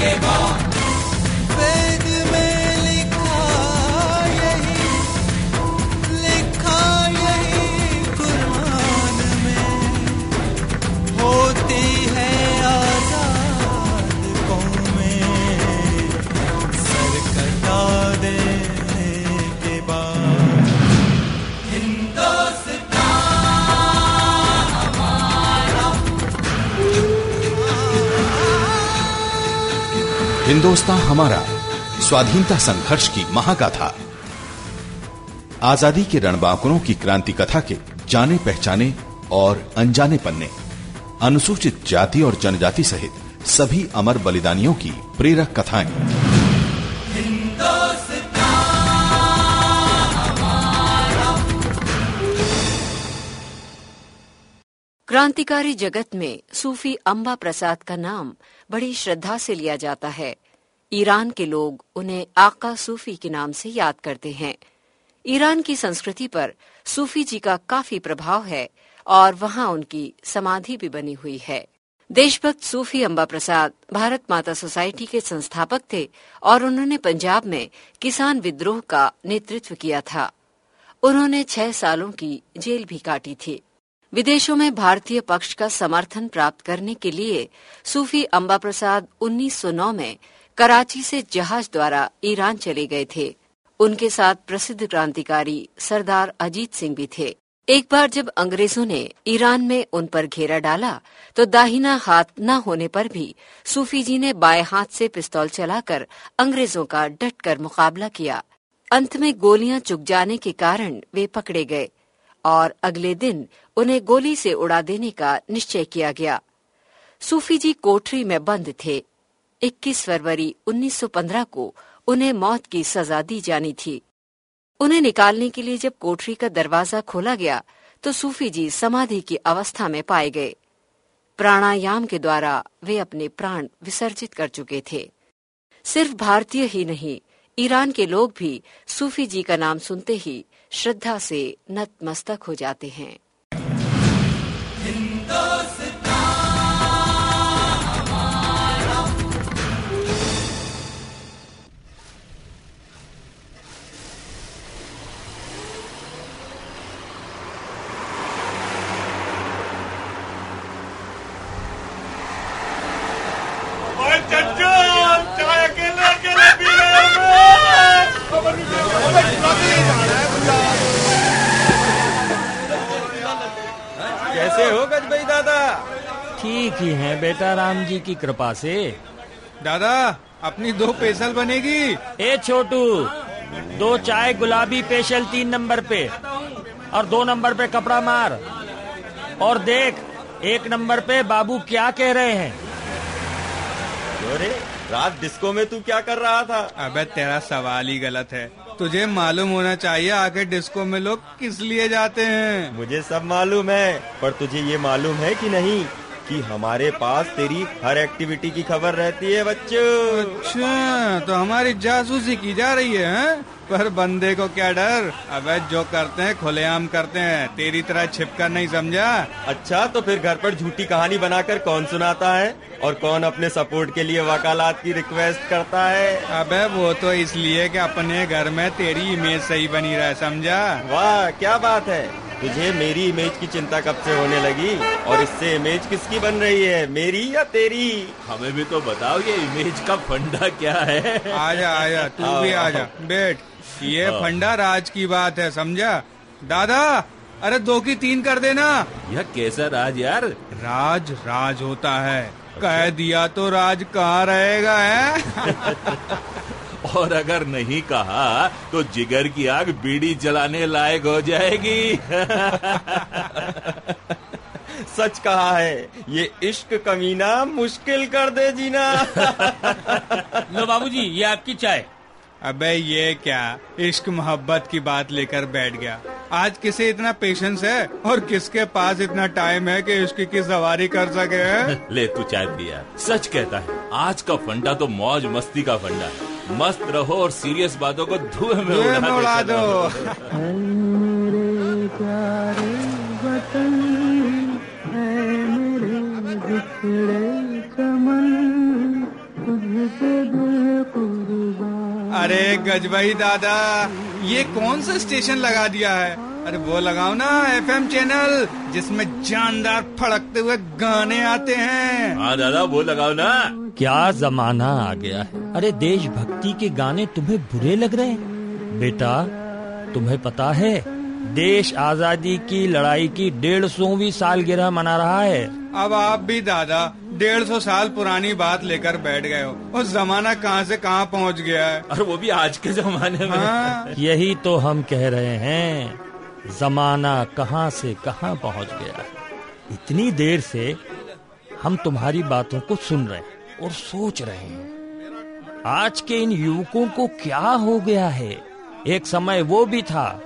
वेद हिंदुस्तान हमारा, स्वाधीनता संघर्ष की महागाथा। आज़ादी के रणबांकुरों की क्रांति कथा के जाने पहचाने और अनजाने पन्ने, अनुसूचित जाति और जनजाति सहित सभी अमर बलिदानियों की प्रेरक कथाएँ। क्रांतिकारी जगत में सूफी अम्बा प्रसाद का नाम बड़ी श्रद्धा से लिया जाता है। ईरान के लोग उन्हें आका सूफी के नाम से याद करते हैं। ईरान की संस्कृति पर सूफी जी का काफ़ी प्रभाव है और वहाँ उनकी समाधि भी बनी हुई है। देशभक्त सूफी अम्बा प्रसाद भारत माता सोसाइटी के संस्थापक थे और उन्होंने पंजाब में किसान विद्रोह का नेतृत्व किया था। उन्होंने छह सालों की जेल भी काटी थी। विदेशों में भारतीय पक्ष का समर्थन प्राप्त करने के लिए सूफी अम्बा प्रसाद 1909 में कराची से जहाज़ द्वारा ईरान चले गए थे। उनके साथ प्रसिद्ध क्रांतिकारी सरदार अजीत सिंह भी थे। एक बार जब अंग्रेज़ों ने ईरान में उन पर घेरा डाला तो दाहिना हाथ न होने पर भी सूफी जी ने बाएँ हाथ से पिस्तौल चलाकर अंग्रेज़ों का डटकर मुकाबला किया। अंत में गोलियाँ चुक जाने के कारण वे पकड़े गए। और अगले दिन उन्हें गोली से उड़ा देने का निश्चय किया गया। सूफी जी कोठरी में बंद थे। 21 फरवरी 1915 को उन्हें मौत की सजा दी जानी थी। उन्हें निकालने के लिए जब कोठरी का दरवाज़ा खोला गया तो सूफी जी समाधि की अवस्था में पाए गए। प्राणायाम के द्वारा वे अपने प्राण विसर्जित कर चुके थे। सिर्फ़ भारतीय ही नहीं, ईरान के लोग भी सूफी जी का नाम सुनते ही श्रद्धा से नतमस्तक हो जाते हैं। ठीक ही है बेटा राम जी की कृपा से। दादा अपनी दो पेशल बनेगी। ए छोटू दो चाय गुलाबी पेशल तीन नंबर पे और दो नंबर पे कपड़ा मार। और देख एक नंबर पे बाबू क्या कह रहे हैं। अरे रात डिस्को में तू क्या कर रहा था? अबे तेरा सवाल ही गलत है। तुझे मालूम होना चाहिए आखिर डिस्को में लोग किस लिए जाते हैं। मुझे सब मालूम है पर तुझे ये मालूम है कि नहीं? कि हमारे पास तेरी हर एक्टिविटी की खबर रहती है बच्चों। अच्छा तो हमारी जासूसी की जा रही है हैं? पर बंदे को क्या डर? अबे जो करते हैं खुलेआम करते हैं। तेरी तरह छिपकर नहीं समझा? अच्छा तो फिर घर पर झूठी कहानी बनाकर कौन सुनाता है? और कौन अपने सपोर्ट के लिए वकालत की रिक्वेस्ट करता है? अबे वो तो इसलिए कि अपने घर में तेरी इमेज सही बनी रहे समझा? वाह क्या बात है। तुझे मेरी इमेज की चिंता कब से होने लगी? और इससे इमेज किसकी बन रही है? मेरी या तेरी? हमें भी तो बताओ ये इमेज का फंडा क्या है। आजा आजा तू भी आजा बैठ। ये फंडा राज की बात है समझा? दादा अरे दो की तीन कर देना। यह कैसा राज यार? राज राज होता है। कह दिया तो राज कहाँ रहेगा है? और अगर नहीं कहा तो जिगर की आग बीड़ी जलाने लायक हो जाएगी। सच कहा है ये इश्क कमीना मुश्किल कर दे जीना। लो बाबूजी ये आपकी चाय। अबे ये क्या इश्क मोहब्बत की बात लेकर बैठ गया। आज किसे इतना पेशेंस है और किसके पास इतना टाइम है कि इश्क की सवारी कर सके? ले तू चाय पिया। सच कहता है आज का फंडा तो मौज मस्ती का फंडा है। मस्त रहो और सीरियस बातों को धुएँ में उड़ा, में उड़ा दो मेरे प्यारे वतन मेरे तुझसे दिल अरे गजबाई दादा ये कौन सा स्टेशन लगा दिया है? अरे वो लगाओ ना एफएम चैनल जिसमें जानदार फड़कते हुए गाने आते हैं। हाँ दादा वो लगाओ ना। क्या जमाना आ गया है। अरे देशभक्ति के गाने तुम्हें बुरे लग रहे हैं? बेटा तुम्हें पता है देश आज़ादी की लड़ाई की डेढ़ सौवीं सालगिरह मना रहा है। अब आप भी दादा डेढ़ सौ साल पुरानी बात लेकर बैठ गए हो। उस जमाना कहाँ से कहाँ पहुँच गया है? और वो भी आज के जमाने में। हाँ। यही तो हम कह रहे हैं। जमाना कहाँ से कहाँ पहुँच गया। इतनी देर से हम तुम्हारी बातों को सुन रहे हैं और सोच रहे हैं। आज के इन युवकों को क्या हो गया है? एक समय वो भी था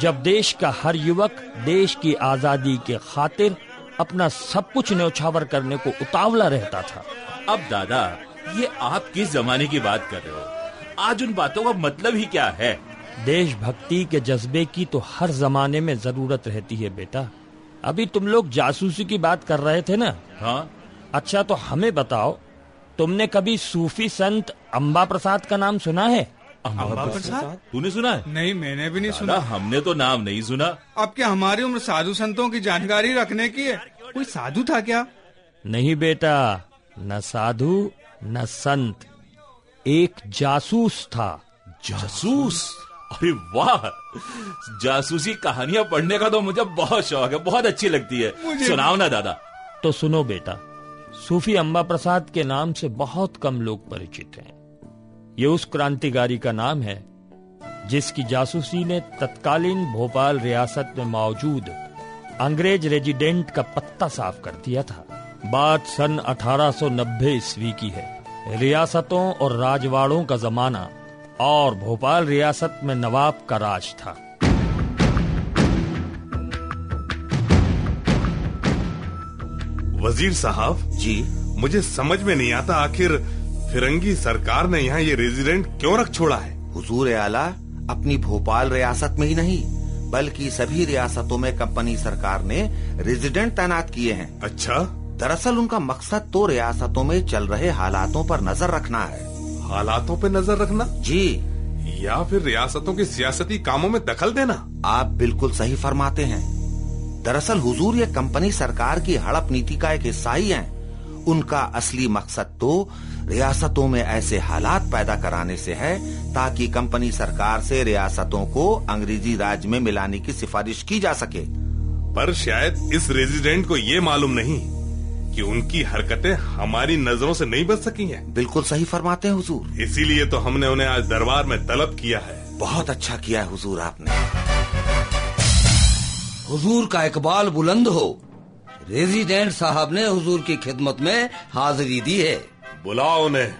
जब देश का हर युवक देश की आज़ादी के खातिर अपना सब कुछ न्यौछावर करने को उतावला रहता था। अब दादा, ये आप किस जमाने की बात कर रहे हो। आज उन बातों का मतलब ही क्या है? देशभक्ति के जज्बे की तो हर जमाने में ज़रूरत रहती है बेटा। अभी तुम लोग जासूसी की बात कर रहे थे ना? हाँ। अच्छा तो हमें बताओ तुमने कभी सूफी संत अम्बा प्रसाद का नाम सुना है? अम्बा प्रसाद तूने सुना है? नहीं मैंने भी नहीं सुना। हमने तो नाम नहीं सुना। अब क्या हमारी उम्र साधु संतों की जानकारी रखने की है? कोई साधु था क्या? नहीं बेटा न साधु न संत। एक जासूस था। जासूस? अरे वाह! जासूसी कहानियाँ पढ़ने का तो मुझे बहुत शौक है बहुत अच्छी लगती है। सुनाओ ना दादा। तो सुनो बेटा सूफी अम्बा प्रसाद के नाम से बहुत कम लोग परिचित हैं। ये उस क्रांतिकारी का नाम है जिसकी जासूसी ने तत्कालीन भोपाल रियासत में मौजूद अंग्रेज़ रेजिडेंट का पत्ता साफ़ कर दिया था। बात सन 1890 ईस्वी की है। रियासतों और राजवाड़ों का जमाना और भोपाल रियासत में नवाब का राज था। वज़ीर साहब? जी। मुझे समझ में नहीं आता आखिर फिरंगी सरकार ने यहाँ ये रेजिडेंट क्यों रख छोड़ा है? हुजूर आला अपनी भोपाल रियासत में ही नहीं बल्कि सभी रियासतों में कंपनी सरकार ने रेजिडेंट तैनात किए हैं। अच्छा। दरअसल उनका मकसद तो रियासतों में चल रहे हालातों पर नज़र रखना है। हालातों पे नज़र रखना। जी। या फिर रियासतों के सियासती कामों में दखल देना। आप बिल्कुल सही फरमाते हैं। दरअसल हुजूर ये कंपनी सरकार की हड़प नीति का एक हिस्सा ही है। उनका असली मकसद तो रियासतों में ऐसे हालात पैदा कराने से है ताकि कंपनी सरकार से रियासतों को अंग्रेज़ी राज में मिलाने की सिफारिश की जा सके। पर शायद इस रेजिडेंट को ये मालूम नहीं कि उनकी हरकतें हमारी नज़रों से नहीं बच सकी हैं। बिल्कुल सही फरमाते हैं हुजूर। इसीलिए तो हमने उन्हें आज दरबार में तलब किया है। बहुत अच्छा किया है हुजूर आपने। हुजूर का इकबाल बुलंद हो। रेजिडेंट साहब ने हुजूर की खिदमत में हाजिरी दी है। बुलाओ उन्हें।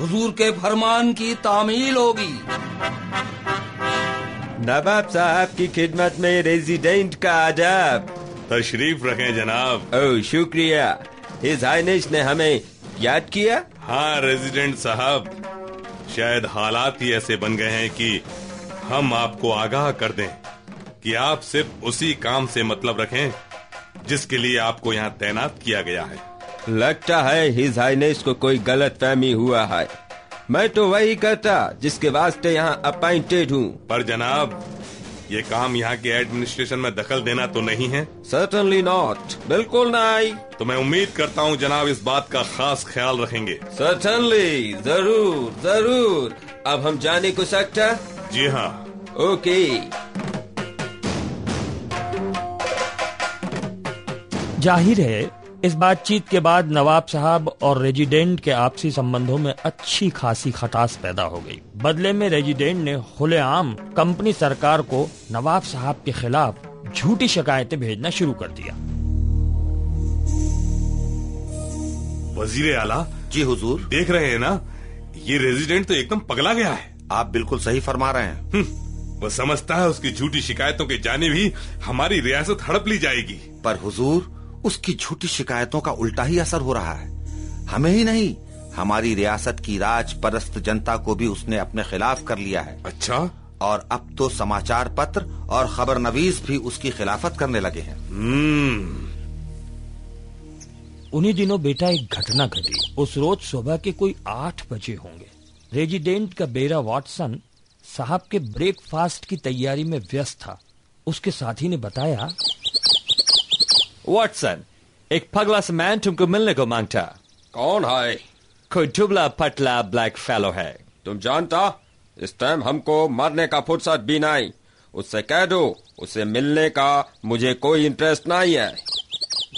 हुजूर के फरमान की तामील होगी। नवाब साहब की खिदमत में रेजिडेंट का आदाब तशरीफ़ रखें जनाब। ओ शुक्रिया। हिज हाइनेस ने हमें याद किया? हाँ रेजिडेंट साहब। शायद हालात ही ऐसे बन गए हैं कि हम आपको आगाह कर दें कि आप सिर्फ़ उसी काम से मतलब रखें जिसके लिए आपको यहाँ तैनात किया गया है। लगता है हिज हाइनेस को कोई गलत फहमी हुआ है। मैं तो वही करता जिसके वास्ते यहाँ अपॉइंटेड हूँ। पर जनाब ये काम यहाँ के एडमिनिस्ट्रेशन में दखल देना तो नहीं है। सर्टनली नॉट बिल्कुल नहीं। तो मैं उम्मीद करता हूँ जनाब इस बात का खास ख्याल रखेंगे। सर्टनली ज़रूर ज़रूर। अब हम जाने को सकता जी हाँ। ओके ज़ाहिर है इस बातचीत के बाद नवाब साहब और रेजिडेंट के आपसी संबंधों में अच्छी खासी खटास पैदा हो गई। बदले में रेजिडेंट ने खुलेआम कंपनी सरकार को नवाब साहब के खिलाफ झूठी शिकायतें भेजना शुरू कर दिया। वज़ीर आला जी हुजूर। देख रहे हैं ना? ये रेजिडेंट तो एकदम पगला गया है। आप बिल्कुल सही फरमा रहे हैं। हम्म, वो समझता है उसकी झूठी शिकायतों के जाने भी हमारी रियासत हड़प ली जाएगी। पर हुजूर उसकी झूठी शिकायतों का उल्टा ही असर हो रहा है। हमें ही नहीं हमारी रियासत की राज परस्त जनता को भी उसने अपने खिलाफ कर लिया है। अच्छा। और अब तो समाचार पत्र और खबर नवीस भी उसकी खिलाफत करने लगे हैं। हम्म। उन्हीं दिनों बेटा एक घटना घटी। उस रोज सुबह के कोई आठ बजे होंगे। रेजिडेंट का बेरा वॉटसन साहब के ब्रेकफास्ट की तैयारी में व्यस्त था। उसके साथी ने बताया वॉटसन एक पगला सा मैन तुमको मिलने को माँगता। कौन है कोई दुबला पतला ब्लैक फेलो है। तुम जानता? इस टाइम हमको मरने का फुर्सत भी नहीं। उससे कह दो उसे मिलने का मुझे कोई इंटरेस्ट नहीं है।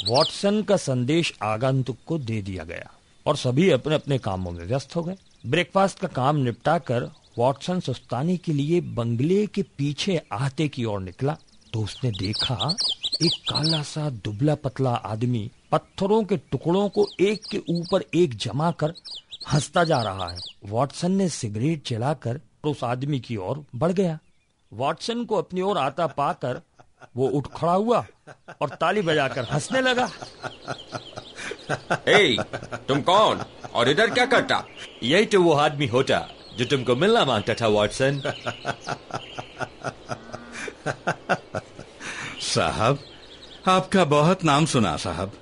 वॉटसन का संदेश आगंतुक को दे दिया गया और सभी अपने अपने कामों में व्यस्त हो गए। ब्रेकफास्ट का काम निपटा कर वॉटसन सुस्तानी के लिए बंगले के पीछे आहते की ओर निकला। तो उसने देखा एक काला सा दुबला पतला आदमी पत्थरों के टुकड़ों को एक के ऊपर एक जमा कर हंसता जा रहा है। वॉटसन ने सिगरेट जलाकर उस आदमी की ओर बढ़ गया। वॉटसन को अपनी ओर आता पाकर वो उठ खड़ा हुआ और ताली बजाकर हंसने लगा। ए, तुम कौन? और इधर क्या करता? यही तो वो आदमी होता जो तुमको मिलना माँगता था वॉटसन। साहब आपका बहुत नाम सुना साहब।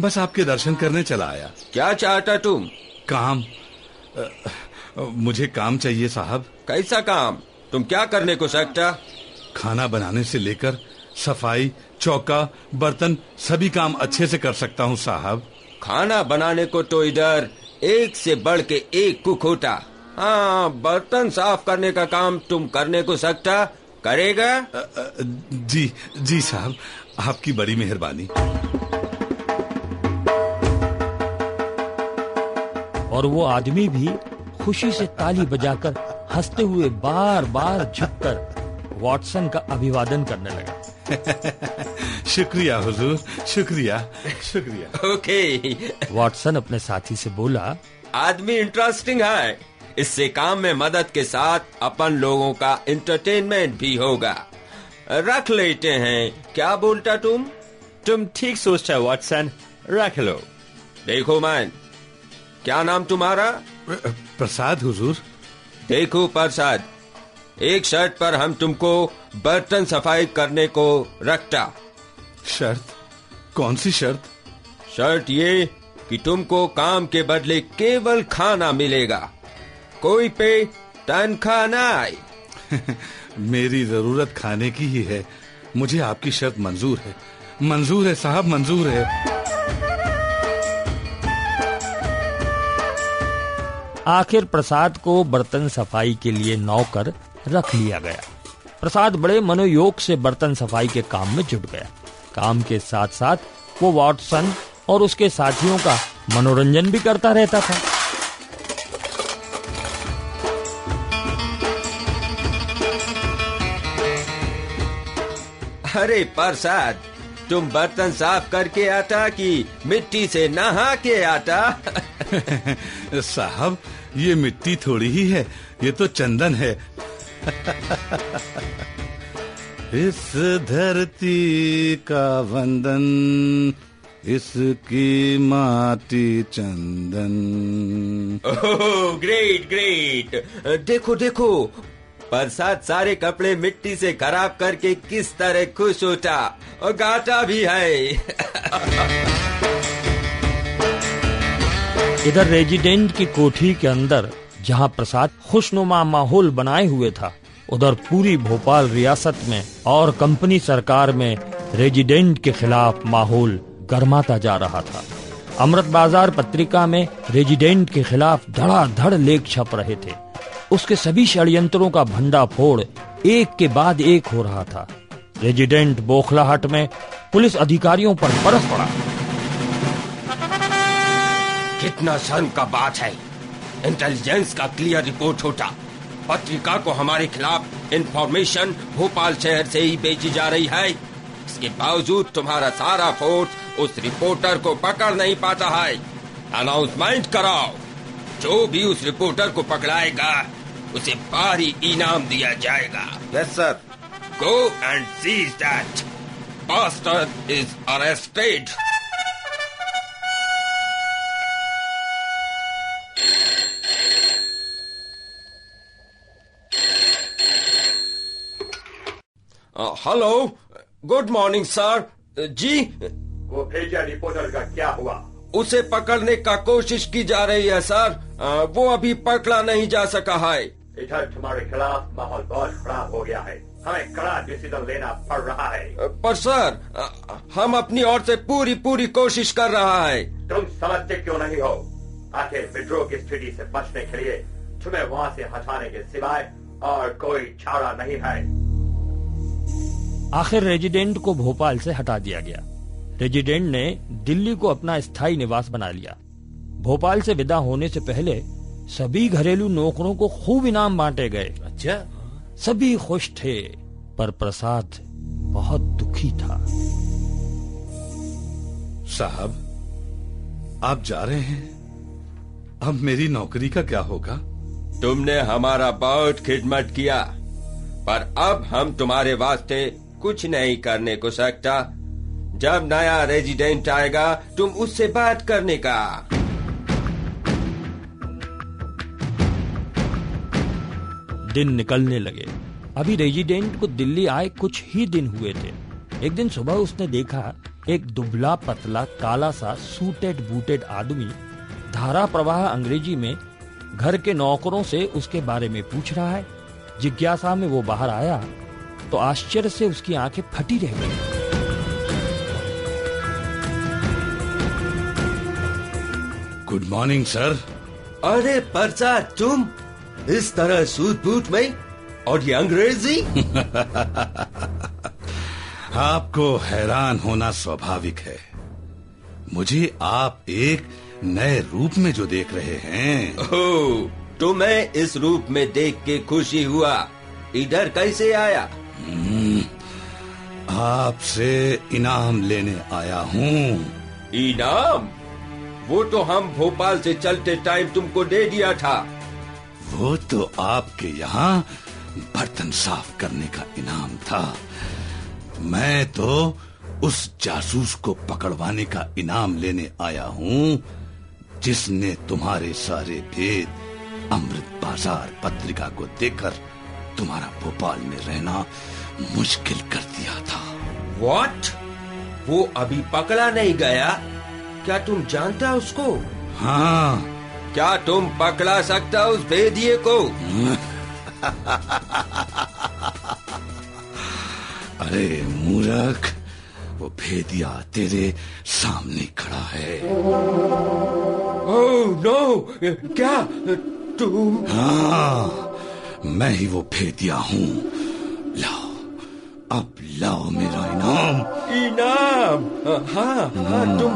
बस आपके दर्शन करने चला आया। क्या चाहता तुम? काम अ, मुझे काम चाहिए साहब। कैसा काम? तुम क्या करने को सकता? खाना बनाने से लेकर सफ़ाई चौका बर्तन सभी काम अच्छे से कर सकता हूँ साहब। खाना बनाने को तो इधर एक से बढ़ के एक कुक होता। हाँ बर्तन साफ़ करने का काम तुम करने को सकता करेगा? अ, अ, जी जी साहब आपकी बड़ी मेहरबानी। और वो आदमी भी खुशी से ताली बजाकर हँसते हुए बार बार झुककर वॉटसन का अभिवादन करने लगा। शुक्रिया हुजूर शुक्रिया शुक्रिया। ओके। okay. वॉटसन अपने साथी से बोला आदमी इंटरेस्टिंग है। इससे काम में मदद के साथ अपन लोगों का एंटरटेनमेंट भी होगा। रख लेते हैं। क्या बोलता तुम? तुम ठीक सोचता वॉटसन रख लो। देखो मैन क्या नाम तुम्हारा? प्रसाद हुजूर। देखो प्रसाद एक शर्ट पर हम तुमको बर्तन सफ़ाई करने को रखता। शर्त? कौन सी शर्त? शर्त ये कि तुमको काम के बदले केवल खाना मिलेगा। कोई पे तनख्वाह नहीं मेरी ज़रूरत खाने की ही है। मुझे आपकी शर्त मंजूर है। मंजूर है साहब मंजूर है। आखिर प्रसाद को बर्तन सफ़ाई के लिए नौकर रख लिया गया। प्रसाद बड़े मनोयोग से बर्तन सफ़ाई के काम में जुट गया। काम के साथ साथ वो वॉटसन और उसके साथियों का मनोरंजन भी करता रहता था। अरे प्रसाद। तुम बर्तन साफ़ करके आता कि मिट्टी से नहा के आता? साहब ये मिट्टी थोड़ी ही है ये तो चंदन है। इस धरती का वंदन इसकी माटी चंदन। ओह ग्रेट ग्रेट देखो देखो प्रसाद सारे कपड़े मिट्टी से खराब करके किस तरह खुश होता और गाता भी है। इधर रेजिडेंट की कोठी के अंदर, जहाँ प्रसाद खुशनुमा माहौल बनाए हुए था, उधर पूरी भोपाल रियासत में और कंपनी सरकार में रेजिडेंट के खिलाफ माहौल गर्माता जा रहा था। अमृत बाज़ार पत्रिका में रेजिडेंट के खिलाफ धड़ाधड़ लेख छप रहे थे। उसके सभी षड्यंत्रों का भंडाफोड़ एक के बाद एक हो रहा था। रेजिडेंट बोखलाहट में पुलिस अधिकारियों पर बरस पड़ा। कितना शर्म का बात है। इंटेलिजेंस का क्लियर रिपोर्ट होता पत्रिका को हमारे खिलाफ इंफॉर्मेशन भोपाल शहर से ही बेची जा रही है। इसके बावजूद तुम्हारा सारा फोर्स उस रिपोर्टर को पकड़ नहीं पाता है। अनाउंसमेंट कराओ। जो भी उस रिपोर्टर को पकड़ाएगा उसे भारी इनाम दिया जाएगा। Yes sir go and seize that bastard is arrested. Hello good morning sir ji वो भेजा रिपोर्टर का क्या हुआ? उसे पकड़ने का कोशिश की जा रही है सर। आ, वो अभी पकड़ा नहीं जा सका है। इधर तुम्हारे खिलाफ माहौल बहुत खराब हो गया है। हमें कड़ा डिसीज़न लेना पड़ रहा है। पर सर हम अपनी ओर से पूरी पूरी कोशिश कर रहा है। तुम समझते क्यों नहीं हो? आखिर विद्रोह की स्थिति से बचने के लिए तुम्हें वहाँ से हटाने के सिवाय और कोई चारा नहीं है। आखिर रेजिडेंट को भोपाल से हटा दिया गया। रेजिडेंट ने दिल्ली को अपना स्थायी निवास बना लिया। भोपाल से विदा होने से पहले सभी घरेलू नौकरों को खूब इनाम बांटे गए। अच्छा। सभी खुश थे पर प्रसाद बहुत दुखी था। साहब आप जा रहे हैं। अब मेरी नौकरी का क्या होगा? तुमने हमारा बहुत खिदमत किया पर अब हम तुम्हारे वास्ते कुछ नहीं करने को सकता। जब नया रेजिडेंट आएगा, तुम उससे बात करने का। दिन निकलने लगे। अभी रेजिडेंट को दिल्ली आए कुछ ही दिन हुए थे। एक दिन सुबह उसने देखा, एक दुबला पतला, काला सा सूटेड बूटेड आदमी धारा प्रवाह अंग्रेज़ी में घर के नौकरों से उसके बारे में पूछ रहा है। जिज्ञासा में वो बाहर आया तो आश्चर्य से उसकी आँखें फटी रह गई। गुड मॉर्निंग सर अरे प्रसाद तुम इस तरह सूट बूट में और ये अंग्रेज़ी? आपको हैरान होना स्वाभाविक है। मुझे आप एक नए रूप में जो देख रहे हैं। ओ, तो मैं इस रूप में देख के खुशी हुआ। इधर कैसे आया? हम्म, आपसे इनाम लेने आया हूँ। इनाम? वो तो हम भोपाल से चलते टाइम तुमको दे दिया था। वो तो आपके यहाँ बर्तन साफ़ करने का इनाम था। मैं तो उस जासूस को पकड़वाने का इनाम लेने आया हूँ जिसने तुम्हारे सारे भेद अमृत बाज़ार पत्रिका को देकर तुम्हारा भोपाल में रहना मुश्किल कर दिया था। वॉट वो अभी पकड़ा नहीं गया? क्या तुम जानता उसको? हाँ। क्या तुम पकड़ा सकता उस भेदिए को? अरे मूर्ख वो भेदिया तेरे सामने खड़ा है। ओह नो क्या? तुम हाँ मैं ही वो भेदिया हूँ। लाओ अब लाओ मेरा इनाम। इनाम? हाँ हाँ। तुम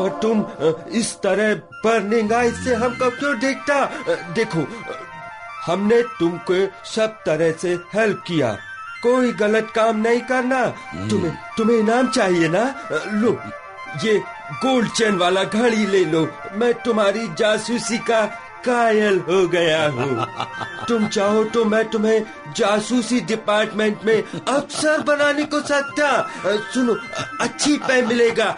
पर तुम इस तरह पर निगाह से हमको क्यों देखता? देखो हमने तुमको सब तरह से हेल्प किया। कोई गलत काम नहीं करना। तुम्हें तुम्हें इनाम चाहिए ना? लो ये गोल्ड चेन वाला घड़ी ले लो। मैं तुम्हारी जासूसी का कायल हो गया हूँ। तुम चाहो तो मैं तुम्हें जासूसी डिपार्टमेंट में अफसर बनाने को सकता सुनो अच्छी पे मिलेगा।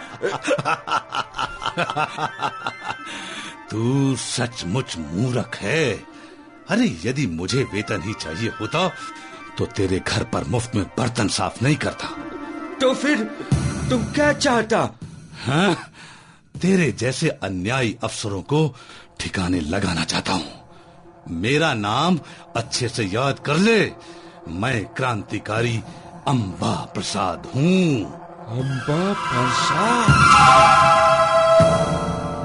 तू सचमुच मूर्ख है। अरे यदि मुझे वेतन ही चाहिए होता तो तेरे घर पर मुफ़्त में बर्तन साफ़ नहीं करता। तो फिर तुम क्या चाहता? हाँ तेरे जैसे अन्यायी अफसरों को ठिकाने लगाना चाहता हूँ। मेरा नाम अच्छे से याद कर ले। मैं क्रांतिकारी अंबा प्रसाद हूँ। अंबा प्रसाद?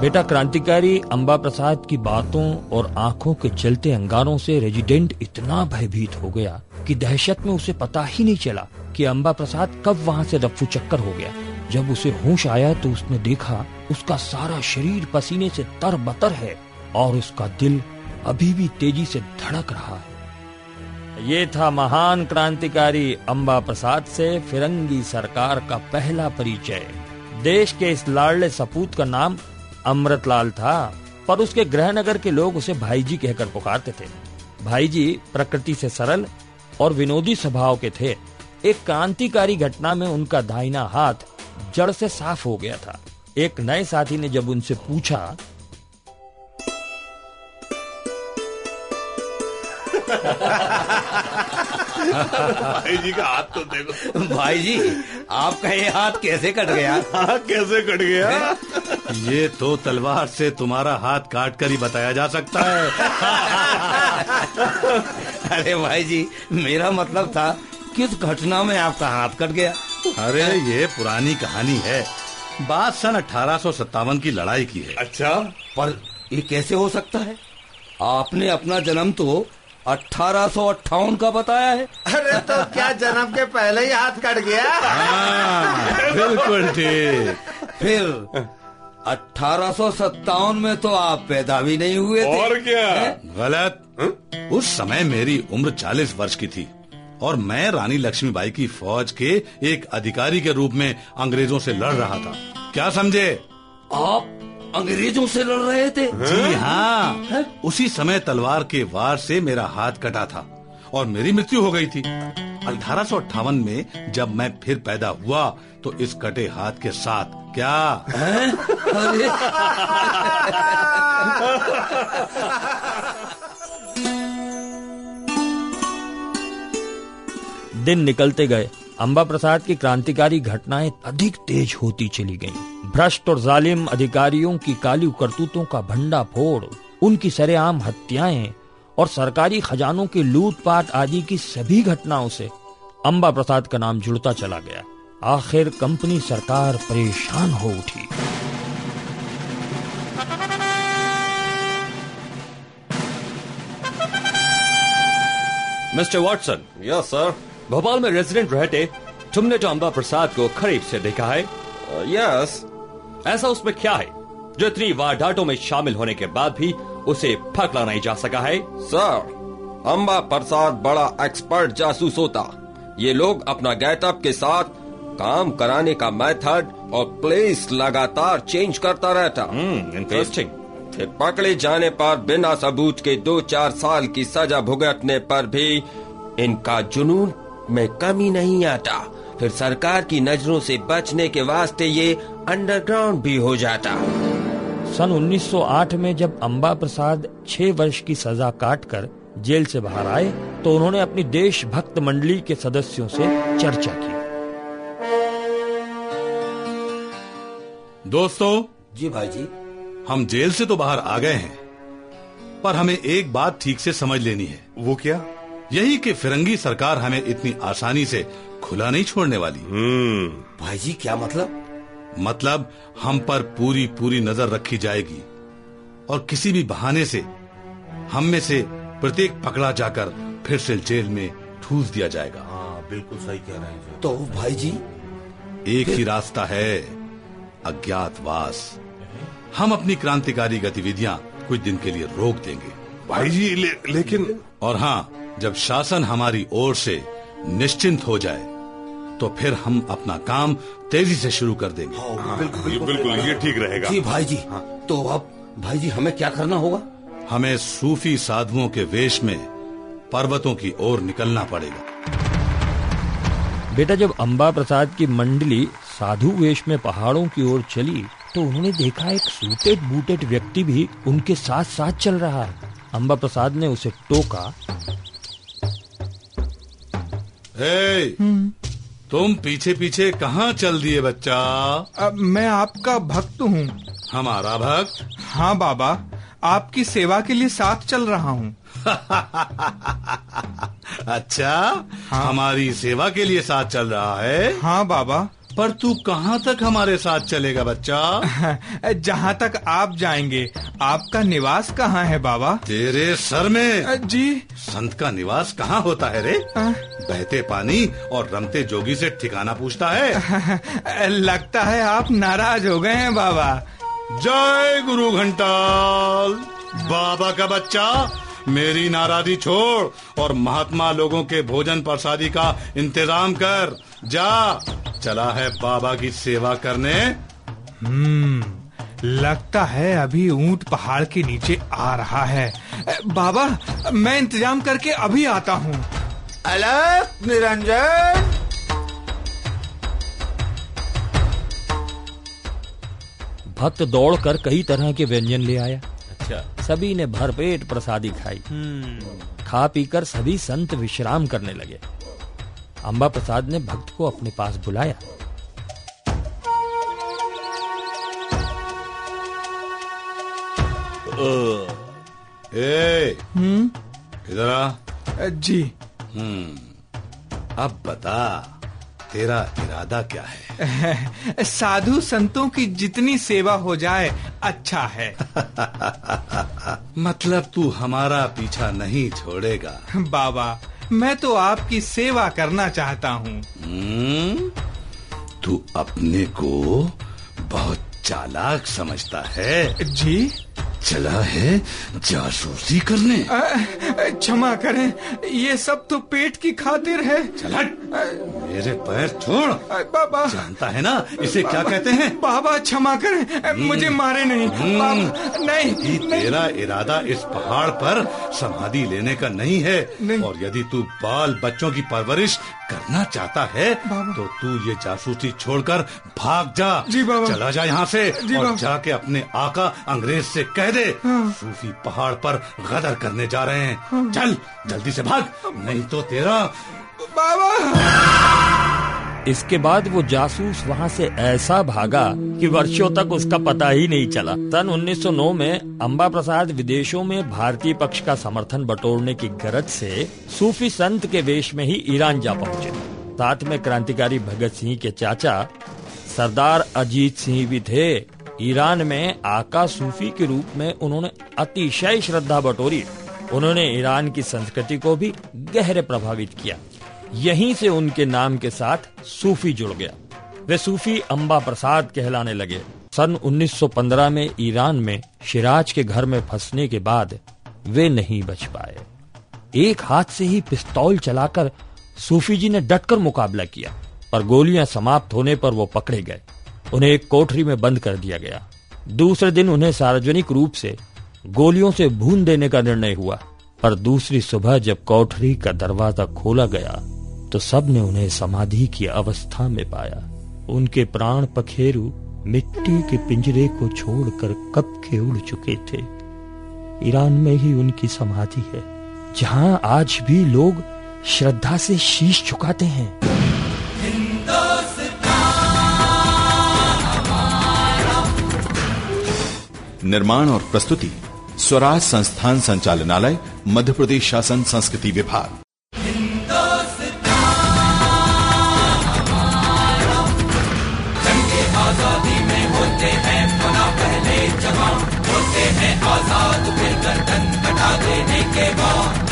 बेटा क्रांतिकारी अंबा प्रसाद की बातों और आँखों के चलते अंगारों से रेजिडेंट इतना भयभीत हो गया कि दहशत में उसे पता ही नहीं चला कि अंबा प्रसाद कब वहाँ से रफू चक्कर हो गया। जब उसे होश आया तो उसने देखा उसका सारा शरीर पसीने से तर बतर है। और उसका दिल अभी भी तेज़ी से धड़क रहा है। ये था महान क्रांतिकारी अंबा प्रसाद से फिरंगी सरकार का पहला परिचय। देश के इस लाडले सपूत का नाम अमृतलाल था, पर उसके गृहनगर के लोग उसे भाई जी कहकर पुकारते थे। भाई जी प्रकृति से सरल और विनोदी स्वभाव के थे। एक क्रांतिकारी घटना में उनका दाहिना हाथ जड़ से साफ़ हो गया था। एक नए साथी ने जब उनसे पूछा भाई जी का हाथ तो देखो। भाई जी आपका ये हाथ कैसे कट गया? हाथ कैसे कट गया? ये तो तलवार से तुम्हारा हाथ काट कर ही बताया जा सकता है। अरे भाई जी मेरा मतलब था किस घटना में आपका हाथ कट गया? अरे ये पुरानी कहानी है। बात सन अठारह सौ सत्तावन की लड़ाई की है। अच्छा पर ये कैसे हो सकता है? आपने अपना जन्म तो अठारह सौ अट्ठावन का बताया है। अरे तो क्या जन्म के पहले ही हाथ कट गया? हाँ, बिल्कुल ठीक। फिर अठारह सौ सत्तावन में तो आप पैदा भी नहीं हुए थे। और क्या? गलत। उस समय मेरी उम्र 40 वर्ष की थी और मैं रानी लक्ष्मीबाई की फौज के एक अधिकारी के रूप में अंग्रेज़ों से लड़ रहा था। क्या समझे? आप अंग्रेज़ों से लड़ रहे थे। जी हाँ। उसी समय तलवार के वार से मेरा हाथ कटा था और मेरी मृत्यु हो गई थी। अठारह सौ अट्ठावन में जब मैं फिर पैदा हुआ तो इस कटे हाथ के साथ क्या? अरे। दिन निकलते गए। अंबा प्रसाद की क्रांतिकारी घटनाएँ अधिक तेज होती चली गईं। भ्रष्ट और जालिम अधिकारियों की काली करतूतों का भंडा फोड़ उनकी सरेआम हत्याएँ और सरकारी खजानों की लूटपाट आदि की सभी घटनाओं से अंबा प्रसाद का नाम जुड़ता चला गया। आखिर कंपनी सरकार परेशान हो उठी। Mister Watson. Yes sir Bhopal में रेजिडेंट रहते तुमने तो अंबा प्रसाद को करीब से देखा है? यस ऐसा उसमें क्या है? जो इतनी वारदातों में शामिल होने के बाद भी उसे पकड़ा नहीं जा सका है? सर अंबा प्रसाद बड़ा एक्सपर्ट जासूस होता। ये लोग अपना गेटअप के साथ काम कराने का मेथड और प्लेस लगातार चेंज करता रहता। इंटरेस्टिंग फिर पकड़े जाने पर बिना सबूत के दो चार साल की सजा भुगतने पर भी इनका जुनून में कमी नहीं आता। फिर सरकार की नज़रों से बचने के वास्ते ये अंडरग्राउंड भी हो जाता। सन 1908 में जब अम्बा प्रसाद छह वर्ष की सजा काटकर जेल से बाहर आए तो उन्होंने अपनी देशभक्त मंडली के सदस्यों से चर्चा की। दोस्तों जी भाई जी हम जेल से तो बाहर आ गए हैं पर हमें एक बात ठीक से समझ लेनी है। वो क्या? यही कि फिरंगी सरकार हमें इतनी आसानी से खुला नहीं छोड़ने वाली। भाई जी क्या मतलब? मतलब हम पर पूरी पूरी नज़र रखी जाएगी और किसी भी बहाने से हम में से प्रत्येक पकड़ा जाकर फिर से जेल में ठूस दिया जाएगा। हाँ बिल्कुल सही कह रहे हैं तो भाई जी एक ही रास्ता है अज्ञातवास। हम अपनी क्रांतिकारी गतिविधियाँ कुछ दिन के लिए रोक देंगे। भाई जी ले, लेकिन और हाँ जब शासन हमारी ओर से निश्चिंत हो जाए तो फिर हम अपना काम तेज़ी से शुरू कर देंगे। हाँ, बिल्कुल ये बिल्कुल ये ठीक रहेगा। जी भाई जी हाँ। तो अब भाई जी हमें क्या करना होगा? हमें सूफी साधुओं के वेश में पर्वतों की ओर निकलना पड़ेगा। बेटा जब अंबा प्रसाद की मंडली साधु वेश में पहाड़ों की ओर चली तो उन्होंने देखा एक सूटेड बूटेड व्यक्ति भी उनके साथ साथ चल रहा है। अम्बा प्रसाद ने उसे टोका हे, तुम पीछे पीछे कहाँ चल दिए बच्चा? अब मैं आपका भक्त हूँ। हमारा भक्त? हाँ बाबा आपकी सेवा के लिए साथ चल रहा हूँ। अच्छा हाँ। हमारी सेवा के लिए साथ चल रहा है? हाँ बाबा। पर तू कहाँ तक हमारे साथ चलेगा बच्चा? जहाँ तक आप जाएँगे आपका निवास कहाँ है बाबा? तेरे सर में। जी। संत का निवास कहाँ होता है रे? बहते पानी और रमते जोगी से ठिकाना पूछता है। लगता है आप नाराज़ हो गए हैं बाबा। जय गुरु घंटाल। बाबा का बच्चा मेरी नाराजी छोड़ और महात्मा लोगों के भोजन प्रसादी का इंतज़ाम कर। जा। चला है बाबा की सेवा करने। हम्म लगता है अभी ऊँट पहाड़ के नीचे आ रहा है। बाबा मैं इंतज़ाम करके अभी आता हूँ। अलग निरंजन। भक्त दौड़कर कई तरह के व्यंजन ले आया। अच्छा। सभी ने भरपेट प्रसादी खाई। खा पीकर सभी संत विश्राम करने लगे। अंबा प्रसाद ने भक्त को अपने पास बुलाया। ए। हम्म? इधर आ। जी। हम्म। अब बता तेरा इरादा क्या है? साधु संतों की जितनी सेवा हो जाए अच्छा है। मतलब तू हमारा पीछा नहीं छोड़ेगा। बाबा मैं तो आपकी सेवा करना चाहता हूँ। हम्म, तू अपने को बहुत चालाक समझता है। जी? चला है जासूसी करने। क्षमा करें ये सब तो पेट की खातिर है। चला मेरे पैर छोड़। बाबा। जानता है ना इसे क्या कहते हैं? बाबा क्षमा करें मुझे मारे नहीं। बाबा नहीं तेरा इरादा इस पहाड़ पर समाधि लेने का नहीं है। नहीं। और यदि तू बाल बच्चों की परवरिश करना चाहता है तो तू ये जासूसी छोड़कर भाग जा। जी बाबा। चला जा यहाँ से। और जाके अपने आका अंग्रेज़ से कह दे। हाँ। सूफी पहाड़ पर गदर करने जा रहे हैं। चल जल्दी से भाग नहीं तो तेरा बाबा! इसके बाद वो जासूस वहाँ से ऐसा भागा कि वर्षों तक उसका पता ही नहीं चला। सन 1909 में अंबा प्रसाद विदेशों में भारतीय पक्ष का समर्थन बटोरने की गरज से सूफी संत के वेश में ही ईरान जा पहुँचे। साथ में क्रांतिकारी भगत सिंह के चाचा सरदार अजीत सिंह भी थे। ईरान में आका सूफी के रूप में उन्होंने अतिशय श्रद्धा बटोरी। उन्होंने ईरान की संस्कृति को भी गहरे प्रभावित किया। यहीं से उनके नाम के साथ सूफी जुड़ गया। वे सूफी अंबा प्रसाद कहलाने लगे। सन 1915 में ईरान में शिराज के घर में फंसने के बाद वे नहीं बच पाए। एक हाथ से ही पिस्तौल चलाकर सूफी जी ने डटकर मुकाबला किया, पर गोलियाँ समाप्त होने पर वो पकड़े गए। उन्हें एक कोठरी में बंद कर दिया गया। दूसरे दिन उन्हें सार्वजनिक रूप से गोलियों से भून देने का निर्णय हुआ। पर दूसरी सुबह जब कोठरी का दरवाज़ा खोला गया तो सबने उन्हें समाधि की अवस्था में पाया। उनके प्राण पखेरु मिट्टी के पिंजरे को छोड़कर कब के उड़ चुके थे। ईरान में ही उनकी समाधि है, जहाँ आज भी लोग श्रद्धा से शीश झुकाते हैं। निर्माण और प्रस्तुति, स्वराज संस्थान संचालनालय, मध्य प्रदेश शासन संस्कृति विभाग। आज़ाद फिर देने के बाद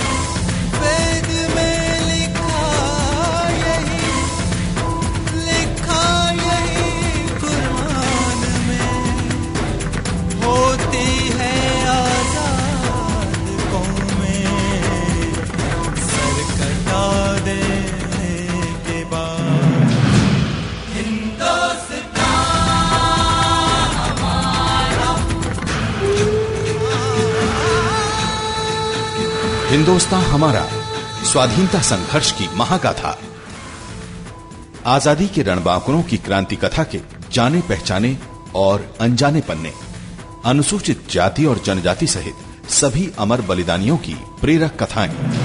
हिंदुस्तान हमारा, स्वाधीनता संघर्ष की महाकाथा आज़ादी के रणबांकुरों की क्रांति कथा के जाने पहचाने और अनजाने पन्ने, अनुसूचित जाति और जनजाति सहित सभी अमर बलिदानियों की प्रेरक कथाएँ।